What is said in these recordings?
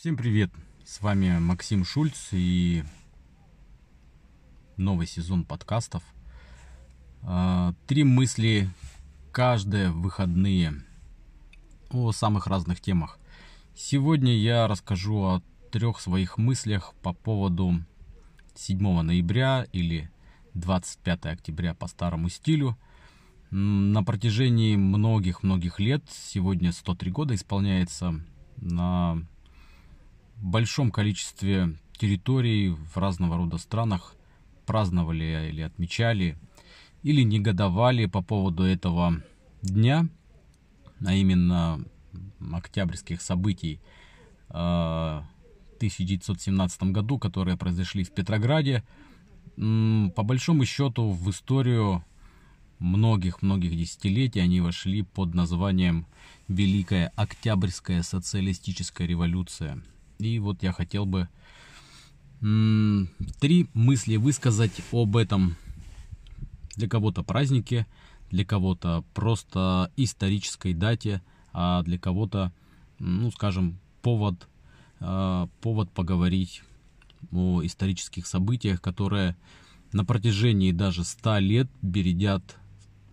Всем привет! С вами Максим Шульц и новый сезон подкастов. А, три мысли каждые выходные о самых разных темах. Сегодня я расскажу о трех своих мыслях по поводу 7 ноября или 25 октября по старому стилю. На протяжении многих-многих лет, сегодня 103 года исполняется, на большом количестве территорий в разного рода странах праздновали или отмечали или негодовали по поводу этого дня, а именно октябрьских событий э, в 1917 году, которые произошли в Петрограде. По большому счету в историю многих-многих десятилетий они вошли под названием Великая Октябрьская социалистическая революция – и вот я хотел бы три мысли высказать об этом. Для кого-то празднике, для кого-то просто исторической дате, а для кого-то, ну, скажем, повод, э, повод поговорить о исторических событиях, которые на протяжении даже ста лет бередят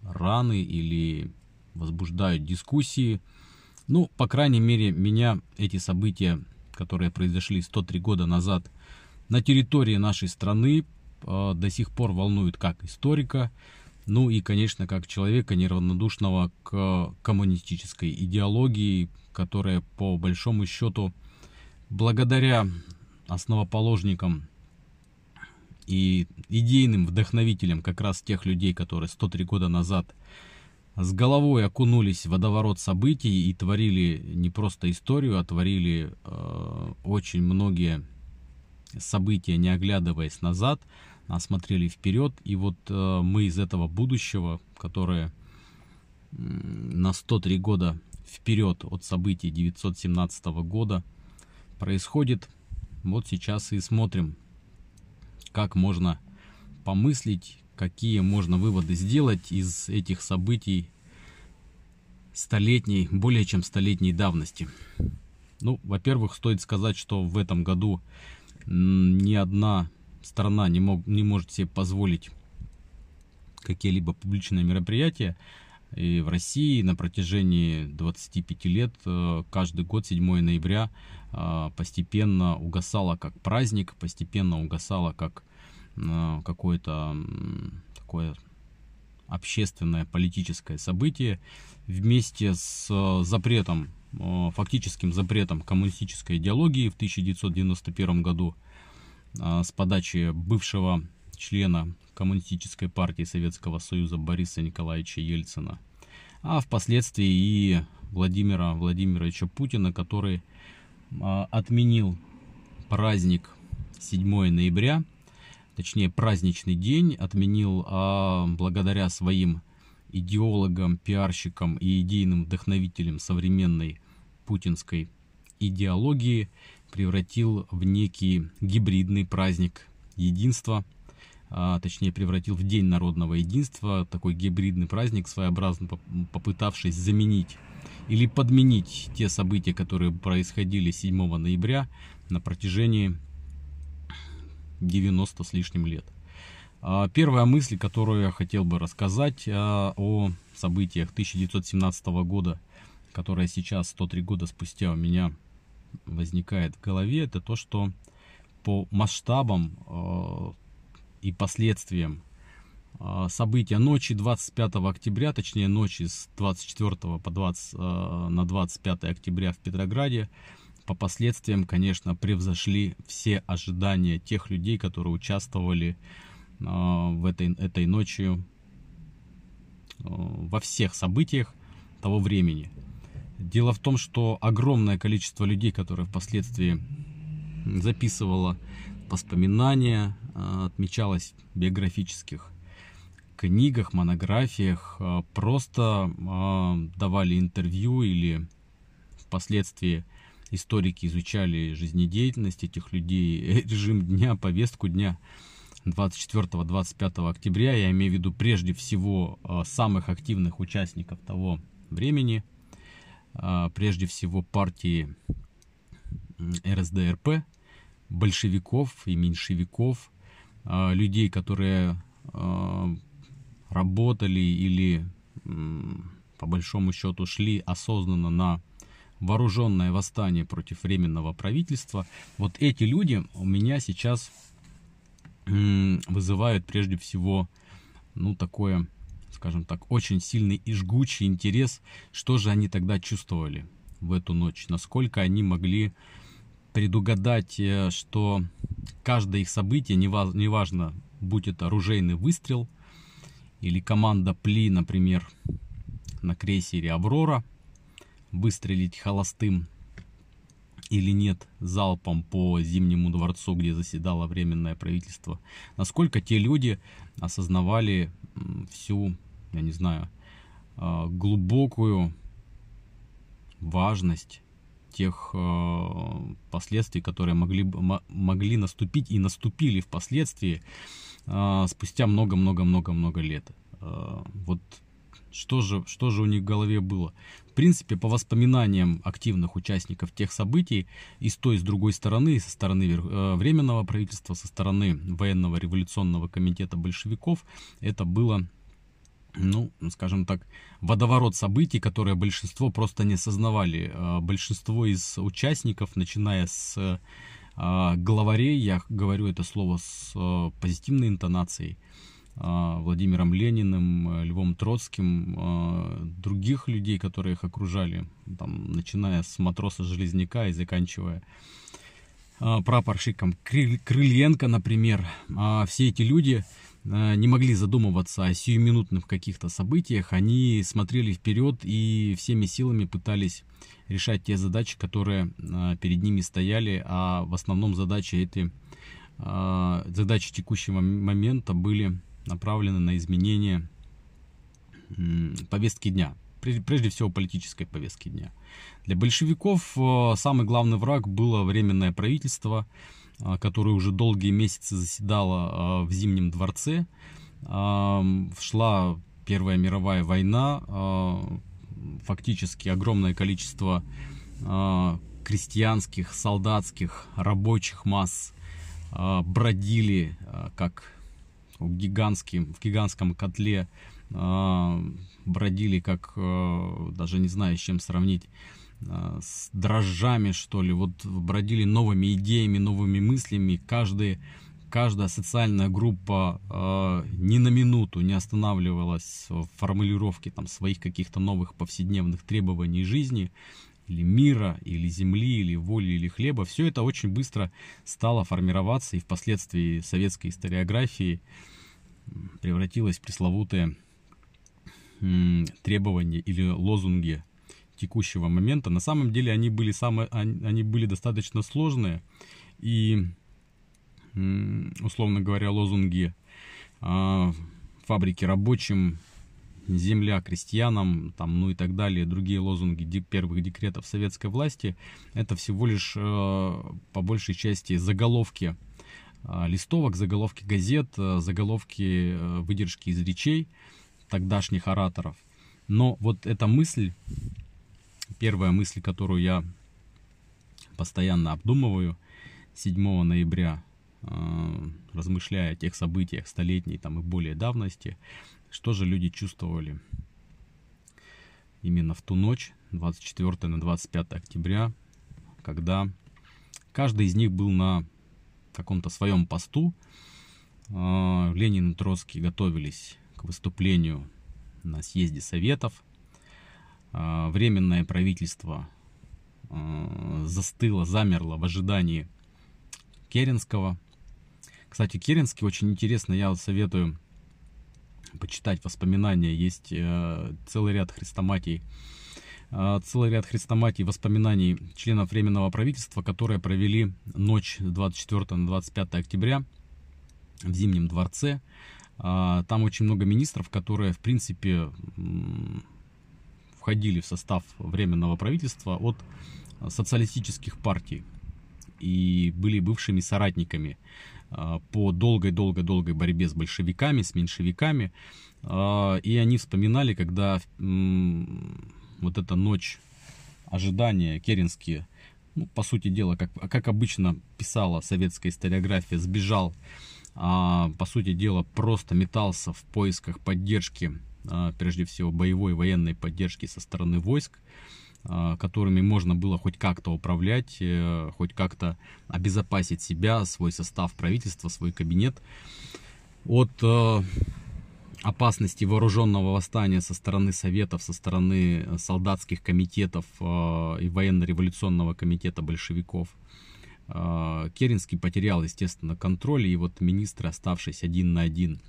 раны или возбуждают дискуссии. Ну, по крайней мере, меня эти события которые произошли 103 года назад на территории нашей страны, э, до сих пор волнуют как историка, ну и, конечно, как человека неравнодушного к коммунистической идеологии, которая по большому счету, благодаря основоположникам и идейным вдохновителям как раз тех людей, которые 103 года назад с головой окунулись в водоворот событий и творили не просто историю, а творили э, очень многие события, не оглядываясь назад, а смотрели вперед. И вот э, мы из этого будущего, которое э, на 103 года вперед от событий 917 года происходит, вот сейчас и смотрим, как можно помыслить, какие можно выводы сделать из этих событий столетней, более чем столетней давности. Ну, во-первых, стоит сказать, что в этом году ни одна страна не, мог, не может себе позволить какие-либо публичные мероприятия. И в России на протяжении 25 лет э, каждый год 7 ноября э, постепенно угасало как праздник, постепенно угасало как какое-то такое общественное политическое событие вместе с э, запретом, э, фактическим запретом коммунистической идеологии в 1991 году с подачи бывшего члена Коммунистической партии Советского Союза Бориса Николаевича Ельцина, а впоследствии и Владимира Владимировича Путина, который отменил праздник 7 ноября – точнее праздничный день отменил а благодаря своим идеологам, пиарщикам и идейным вдохновителям современной путинской идеологии превратил в некий гибридный праздник единства, а, точнее превратил в День народного единства, такой гибридный праздник, своеобразно попытавшись заменить или подменить те события, которые происходили 7 ноября на протяжении 90 с лишним лет. А, первая мысль, которую я хотел бы рассказать а, о событиях 1917 года, которая сейчас, 103 года спустя, у меня возникает в голове, это то, что по масштабам а, и последствиям события ночи 25 октября, точнее ночи с 24 по 20, на 25 октября в Петрограде, по последствиям, конечно, превзошли все ожидания тех людей, которые участвовали э, в этой, этой ночью э, во всех событиях того времени. Дело в том, что огромное количество людей, которые впоследствии записывало воспоминания, э, отмечалось в биографических книгах, монографиях, просто давали интервью или впоследствии историки изучали жизнедеятельность этих людей, режим дня, повестку дня 24-25 октября, я имею в виду прежде всего а, самых активных участников того времени, а, прежде всего партии РСДРП, большевиков и меньшевиков, людей, которые работали или по большому счету шли осознанно на вооруженное восстание против временного правительства. Вот эти люди у меня сейчас вызывают прежде всего, ну, такое, скажем так, очень сильный и жгучий интерес, что же они тогда чувствовали в эту ночь, насколько они могли предугадать, э, что каждое их событие, неважно, будь это оружейный выстрел или команда Пли, например, на крейсере «Аврора», выстрелить холостым или нет залпом по Зимнему дворцу, где заседало Временное правительство. Насколько те люди осознавали всю, я не знаю, а, глубокую важность тех а, последствий, которые могли, могли наступить и наступили впоследствии а, спустя много-много-много-много лет. Вот что же, что же у них в голове было? Принципе, по воспоминаниям активных участников тех событий, и с той, и с другой стороны, со стороны э, Временного правительства, со стороны Военного революционного комитета большевиков, это было ну, скажем так, водоворот событий, которые большинство просто не осознавали. Э, большинство из участников, начиная с э, главарей, я говорю это слово с позитивной интонацией, Владимиром Лениным, э, Львом Троцким, а, других людей, которые их окружали, там, начиная с матроса Железняка и заканчивая а, прапорщиком Крыльенко, например. Все эти люди не могли задумываться о сиюминутных каких-то событиях, они смотрели вперед и всеми силами пытались решать те задачи, которые перед ними стояли, а в основном задачи эти, задачи текущего момента были направлены на изменение повестки дня. Прежде всего политической повестки дня. Для большевиков э, самый главный враг было временное правительство, э, которое уже долгие месяцы заседало э, в Зимнем дворце. Шла Первая мировая война, фактически огромное количество крестьянских, солдатских, рабочих масс бродили как в, гигантским, в гигантском котле э, бродили, как э, даже не знаю, с чем сравнить, э, с дрожжами, что ли, вот бродили новыми идеями, новыми мыслями. Каждый, каждая социальная группа э, ни на минуту не останавливалась в формулировке там, своих каких-то новых повседневных требований жизни или мира, или земли, или воли, или хлеба, все это очень быстро стало формироваться и впоследствии советской историографии превратилось в пресловутые требования или лозунги текущего момента. На самом деле они были, самые, они были достаточно сложные и, условно говоря, лозунги а, фабрики рабочим, земля крестьянам, там, ну и так далее, другие лозунги первых декретов советской власти, это всего лишь э, по большей части заголовки э, листовок, заголовки газет, э, заголовки выдержки из речей тогдашних ораторов. Но вот эта мысль, первая мысль, которую я постоянно обдумываю 7 ноября, размышляя о тех событиях столетней там, и более давности, что же люди чувствовали именно в ту ночь, 24 на 25 октября, когда каждый из них был на каком-то своем посту. А, Ленин и Троцкий готовились к выступлению на съезде Советов. А, временное правительство а, застыло, замерло в ожидании Керенского. Кстати, Керенский очень интересно, я советую почитать воспоминания, есть э, целый ряд хрестоматий, э, целый ряд хрестоматий воспоминаний членов Временного правительства, которые провели ночь 24 на 25 октября в Зимнем дворце. Э, там очень много министров, которые, в принципе, входили в состав Временного правительства от социалистических партий и были бывшими соратниками по долгой-долгой-долгой борьбе с большевиками, с меньшевиками. А, и они вспоминали, когда вот эта ночь ожидания Керенские ну, по сути дела, как, как обычно писала советская историография, сбежал, а, по сути дела, просто метался в поисках поддержки, а, прежде всего боевой военной поддержки со стороны войск, а, которыми можно было хоть как-то управлять, э, хоть как-то обезопасить себя, свой состав правительства, свой кабинет от э, опасности вооруженного восстания со стороны Советов, со стороны солдатских комитетов э, и военно-революционного комитета большевиков. Э, Керенский потерял, естественно, контроль, и вот министры, оставшись один на один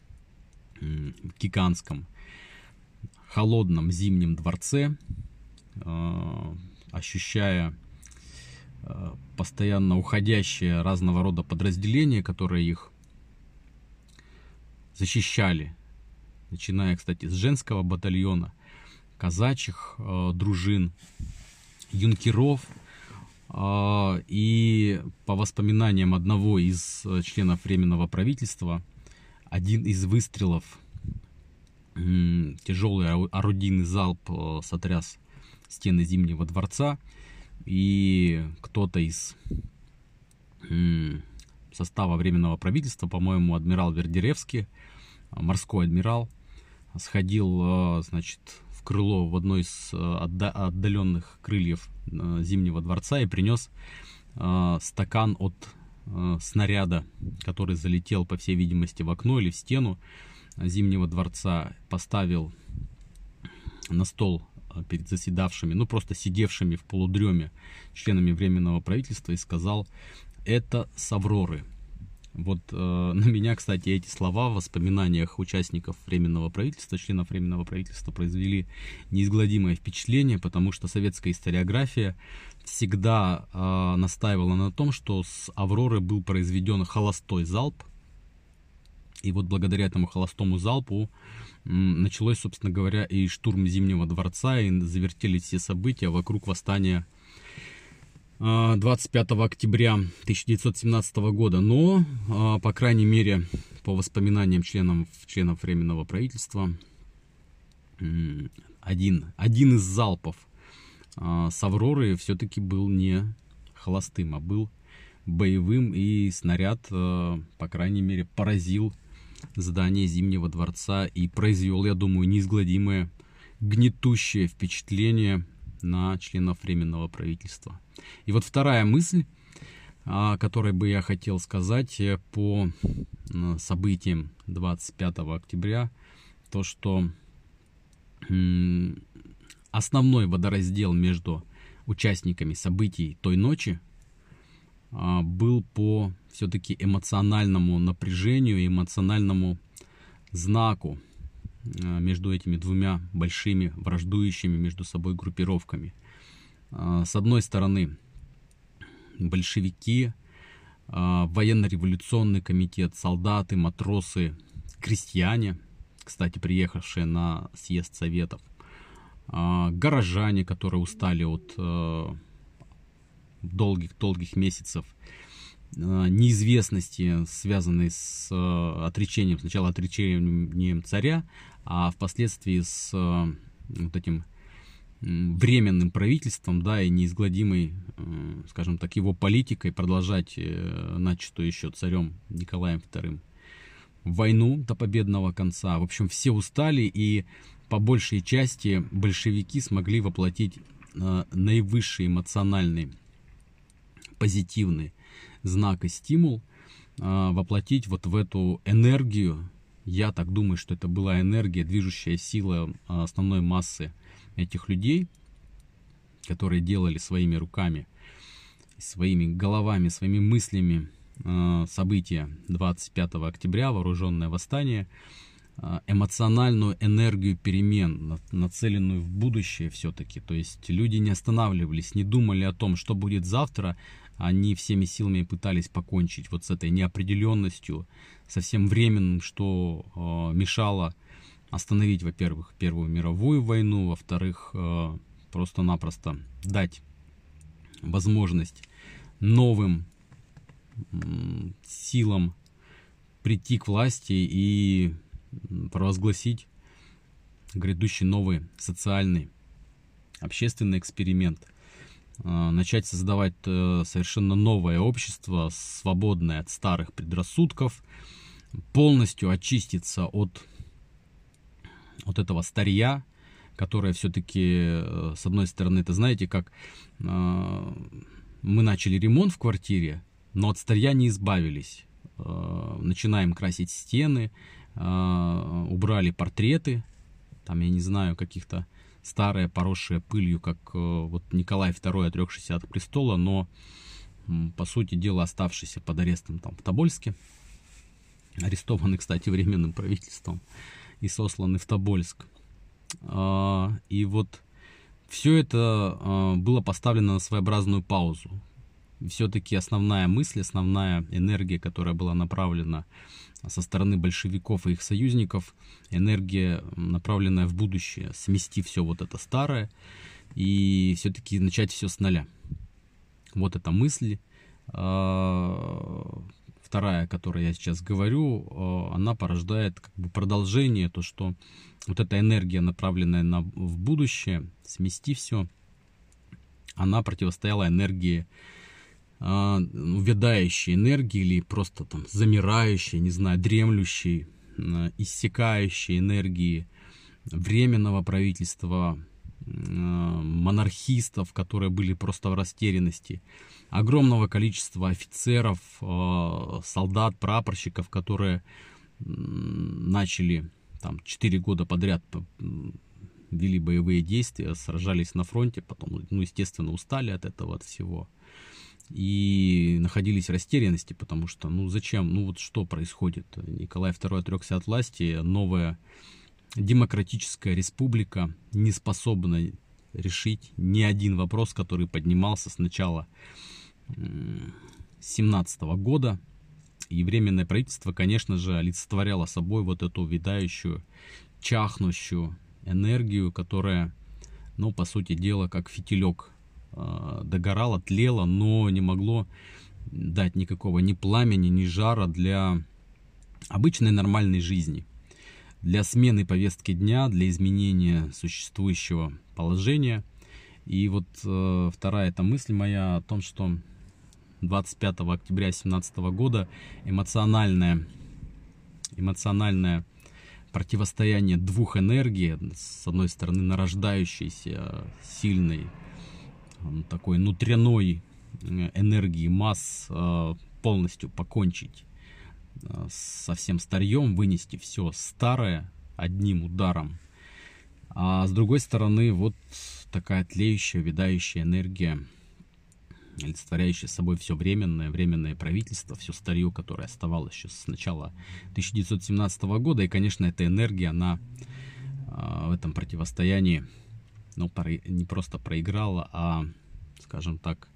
в гигантском холодном зимнем дворце, ощущая постоянно уходящие разного рода подразделения, которые их защищали начиная, кстати, с женского батальона, казачьих э, дружин, юнкеров. Э, и по воспоминаниям одного из э, членов Временного правительства, один из выстрелов, э, тяжелый орудийный залп э, сотряс стены Зимнего дворца, и кто-то из состава Временного правительства, по-моему, адмирал Вердеревский, морской адмирал, сходил, э, значит, в крыло в одно из э, отдаленных крыльев Зимнего дворца и принес стакан от снаряда, который залетел, по всей видимости, в окно или в стену Зимнего дворца, поставил на стол перед заседавшими, ну просто сидевшими в полудреме членами Временного правительства и сказал, это с Авроры. Вот э, на меня, кстати, эти слова в воспоминаниях участников Временного правительства, членов Временного правительства произвели неизгладимое впечатление, потому что советская историография всегда э, настаивала на том, что с Авроры был произведен холостой залп, и вот благодаря этому холостому залпу началось, собственно говоря, и штурм Зимнего дворца, и завертелись все события вокруг восстания 25 а, октября 1917 года, но, а, по крайней мере, по воспоминаниям членов, членов Временного правительства, один, один из залпов а, с Авроры все-таки был не холостым, а был боевым, и снаряд, по крайней мере, поразил здание Зимнего дворца и произвел, я думаю, неизгладимое гнетущее впечатление на членов Временного правительства. И вот вторая мысль, о которой бы я хотел сказать э, по событиям 25 октября, то что основной водораздел между участниками событий той ночи а, был по все-таки эмоциональному напряжению, эмоциональному знаку а, между этими двумя большими враждующими между собой группировками. А, с одной стороны, большевики, а, военно-революционный комитет, солдаты, матросы, крестьяне, кстати, приехавшие на съезд Советов, горожане, которые устали от долгих-долгих месяцев неизвестности, связанной с отречением, сначала отречением царя, а впоследствии с э, вот этим временным правительством, да, и неизгладимой, э, скажем так, его политикой продолжать э, начатую еще царем Николаем II войну до победного конца. В общем, все устали, и по большей части большевики смогли воплотить наивысший эмоциональный, позитивный знак и стимул, воплотить вот в эту энергию, я так думаю, что это была энергия, движущая сила а, основной массы этих людей, которые делали своими руками, своими головами, своими мыслями а, события 25 октября, вооруженное восстание, а, эмоциональную энергию перемен, нацеленную в будущее все-таки. То есть люди не останавливались, не думали о том, что будет завтра, они всеми силами пытались покончить вот с этой неопределенностью, со всем временным, что э, мешало остановить, во-первых, Первую мировую войну, во-вторых, э, просто-напросто дать возможность новым э, силам прийти к власти и провозгласить грядущий новый социальный общественный эксперимент – начать создавать совершенно новое общество, свободное от старых предрассудков, полностью очиститься от, от этого старья, которое все-таки, с одной стороны, это знаете, как мы начали ремонт в квартире, но от старья не избавились. Начинаем красить стены, убрали портреты, там, я не знаю, каких-то старые, поросшие пылью, как э, вот Николай II от трех шестидесятых престола, но, по сути дела, оставшийся под арестом там в Тобольске, арестованный, кстати, временным правительством и сосланный в Тобольск. А, и вот все это а, было поставлено на своеобразную паузу. Все-таки основная мысль, основная энергия, которая была направлена со стороны большевиков и их союзников энергия, направленная в будущее, смести все вот это старое и все-таки начать все с нуля. Вот эта мысль. А, вторая, о которой я сейчас говорю, а, она порождает как бы продолжение, то, что вот эта энергия, направленная на, в будущее, смести все, она противостояла энергии увядающей энергии или просто там замирающей, не знаю, дремлющей, а, иссякающей энергии временного правительства, а, монархистов, которые были просто в растерянности, огромного количества офицеров, солдат, прапорщиков, которые начали там 4 года подряд вели боевые действия, сражались на фронте, потом, ну, естественно, устали от этого, от всего и находились в растерянности, потому что, ну зачем, ну вот что происходит? Николай II отрекся от власти, новая демократическая республика не способна решить ни один вопрос, который поднимался с начала 17 года. И Временное правительство, конечно же, олицетворяло собой вот эту видающую, чахнущую энергию, которая, ну, по сути дела, как фитилек догорало, тлело, но не могло дать никакого ни пламени, ни жара для обычной нормальной жизни. Для смены повестки дня, для изменения существующего положения. И вот э, вторая эта мысль моя о том, что 25 октября 2017 года эмоциональное, эмоциональное противостояние двух энергий, с одной стороны нарождающейся сильной такой внутренной э, энергии масс э, полностью покончить э, со всем старьем, вынести все старое одним ударом. А с другой стороны, вот такая тлеющая, видающая энергия, олицетворяющая собой все временное, временное правительство, все старье, которое оставалось еще с начала 1917 года. И, конечно, эта энергия, она в этом противостоянии ну, не просто проиграла, а, скажем так,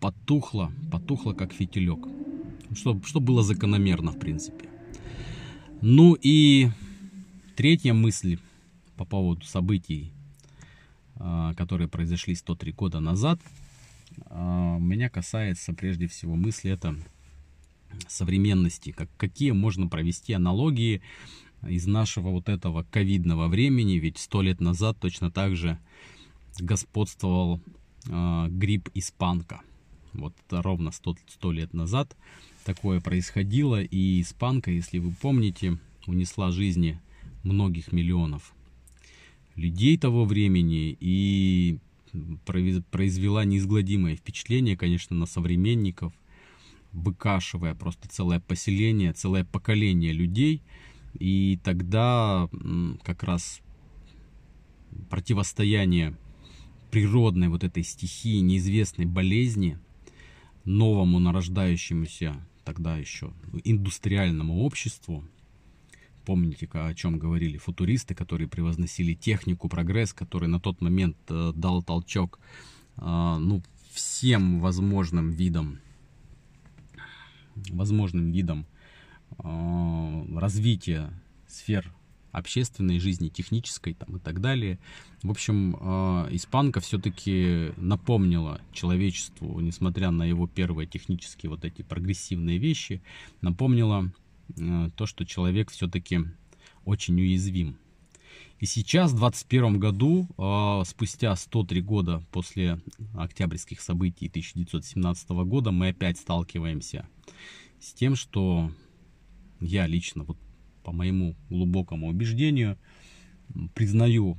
потухла, потухла как фитилек. Что, что было закономерно, в принципе. Ну и третья мысль по поводу событий, а, которые произошли 103 года назад, а, меня касается прежде всего мысли это современности, как, какие можно провести аналогии из нашего вот этого ковидного времени, ведь сто лет назад точно так же господствовал э, грипп испанка. Вот ровно 100, 100 лет назад такое происходило, и испанка, если вы помните, унесла жизни многих миллионов людей того времени и произвела неизгладимое впечатление, конечно, на современников, выкашивая просто целое поселение, целое поколение людей – и тогда как раз противостояние природной вот этой стихии, неизвестной болезни, новому нарождающемуся тогда еще индустриальному обществу, помните, о чем говорили футуристы, которые превозносили технику, прогресс, который на тот момент э, дал толчок э, ну, всем возможным видам, возможным видам развития сфер общественной жизни, технической там, и так далее. В общем, э, испанка все-таки напомнила человечеству, несмотря на его первые технические вот эти прогрессивные вещи, напомнила э, то, что человек все-таки очень уязвим. И сейчас, в 2021 году, спустя 103 года после октябрьских событий 1917 года, мы опять сталкиваемся с тем, что я лично, вот по моему глубокому убеждению, признаю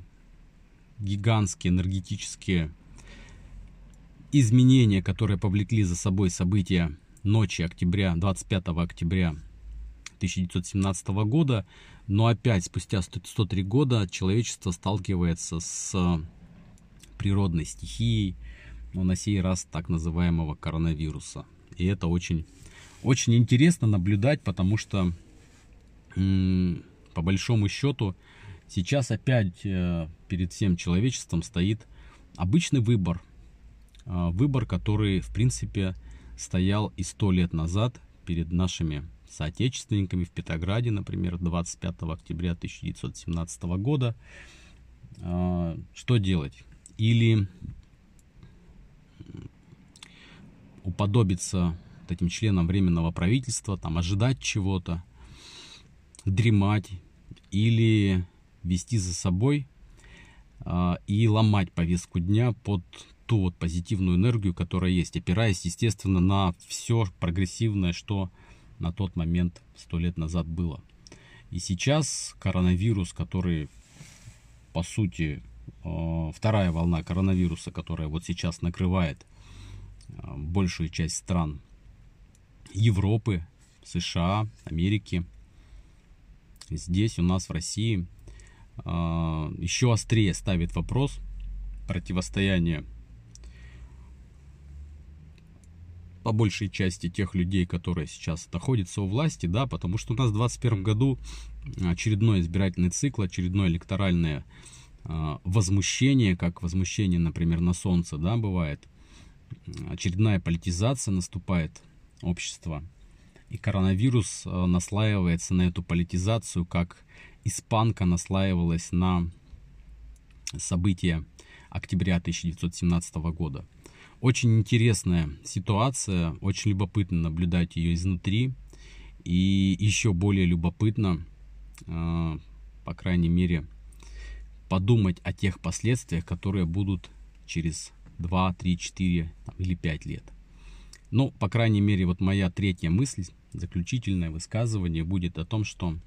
гигантские энергетические изменения, которые повлекли за собой события ночи октября, 25 октября 1917 года, но опять спустя 103 года человечество сталкивается с природной стихией, но на сей раз так называемого коронавируса. И это очень, очень интересно наблюдать, потому что по большому счету сейчас опять э, перед всем человечеством стоит обычный выбор. Э, выбор, который в принципе стоял и сто лет назад перед нашими соотечественниками в Петрограде, например, 25 октября 1917 года. А, что делать? Или уподобиться этим членам Временного правительства, там, ожидать чего-то, дремать, или вести за собой а, и ломать повестку дня под ту вот позитивную энергию, которая есть, опираясь, естественно, на все прогрессивное, что на тот момент, сто лет назад было. И сейчас коронавирус, который, по сути, э, вторая волна коронавируса, которая вот сейчас накрывает э, большую часть стран Европы, США, Америки, здесь у нас в России э, еще острее ставит вопрос противостояния по большей части тех людей, которые сейчас находятся у власти, да, потому что у нас в 2021 году очередной избирательный цикл, очередное электоральное э, возмущение, как возмущение, например, на солнце, да, бывает, очередная политизация наступает общества, и коронавирус э, наслаивается на эту политизацию, как испанка наслаивалась на события октября 1917 года. Очень интересная ситуация, очень любопытно наблюдать ее изнутри. И еще более любопытно, а, по крайней мере, подумать о тех последствиях, которые будут через 2, 3, 4 или 5 лет. Ну, по крайней мере, вот моя третья мысль, заключительное высказывание будет о том, что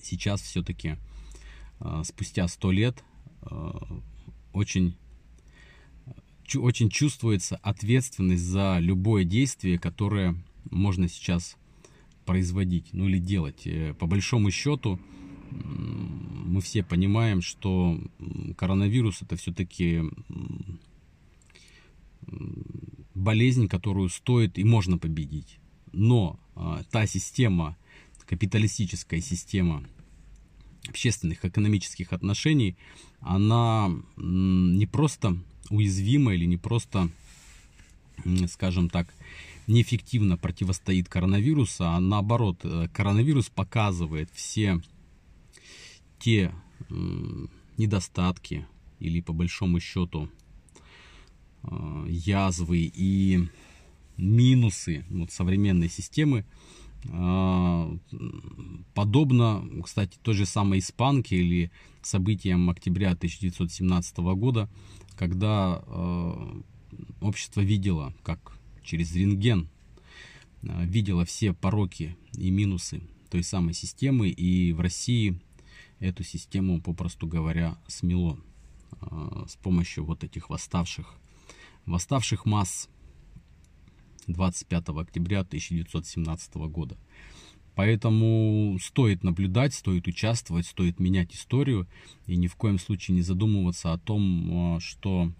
сейчас все-таки а, спустя 100 лет а, очень очень чувствуется ответственность за любое действие, которое можно сейчас производить, ну или делать. Э, по большому счету, мы все понимаем, что коронавирус это все-таки болезнь, которую стоит и можно победить. Но а, та система, капиталистическая система общественных экономических отношений, она не просто уязвимо или не просто, скажем так, неэффективно противостоит коронавирусу, а наоборот, э, коронавирус показывает все те недостатки или по большому счету э, язвы и минусы вот, современной системы, а, подобно, кстати, той же самой испанке или событиям октября 1917 года, когда э, общество видело, как через рентген э, видело все пороки и минусы той самой системы, и в России эту систему, попросту говоря, смело э, с помощью вот этих восставших, восставших масс 25 октября 1917 года. Поэтому стоит наблюдать, стоит участвовать, стоит менять историю и ни в коем случае не задумываться о том, а, что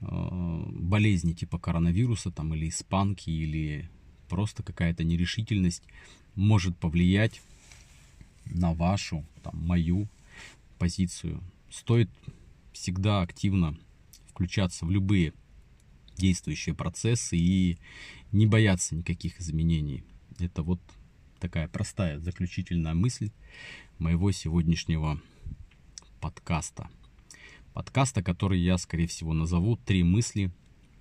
а, болезни типа коронавируса там, или испанки, или просто какая-то нерешительность может повлиять на вашу, там, мою позицию. Стоит всегда активно включаться в любые действующие процессы и не бояться никаких изменений. Это вот такая простая заключительная мысль моего сегодняшнего подкаста. Подкаста, который я, скорее всего, назову «Три мысли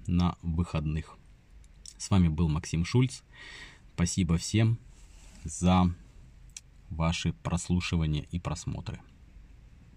на выходных». С вами был Максим Шульц. Спасибо всем за ваши прослушивания и просмотры.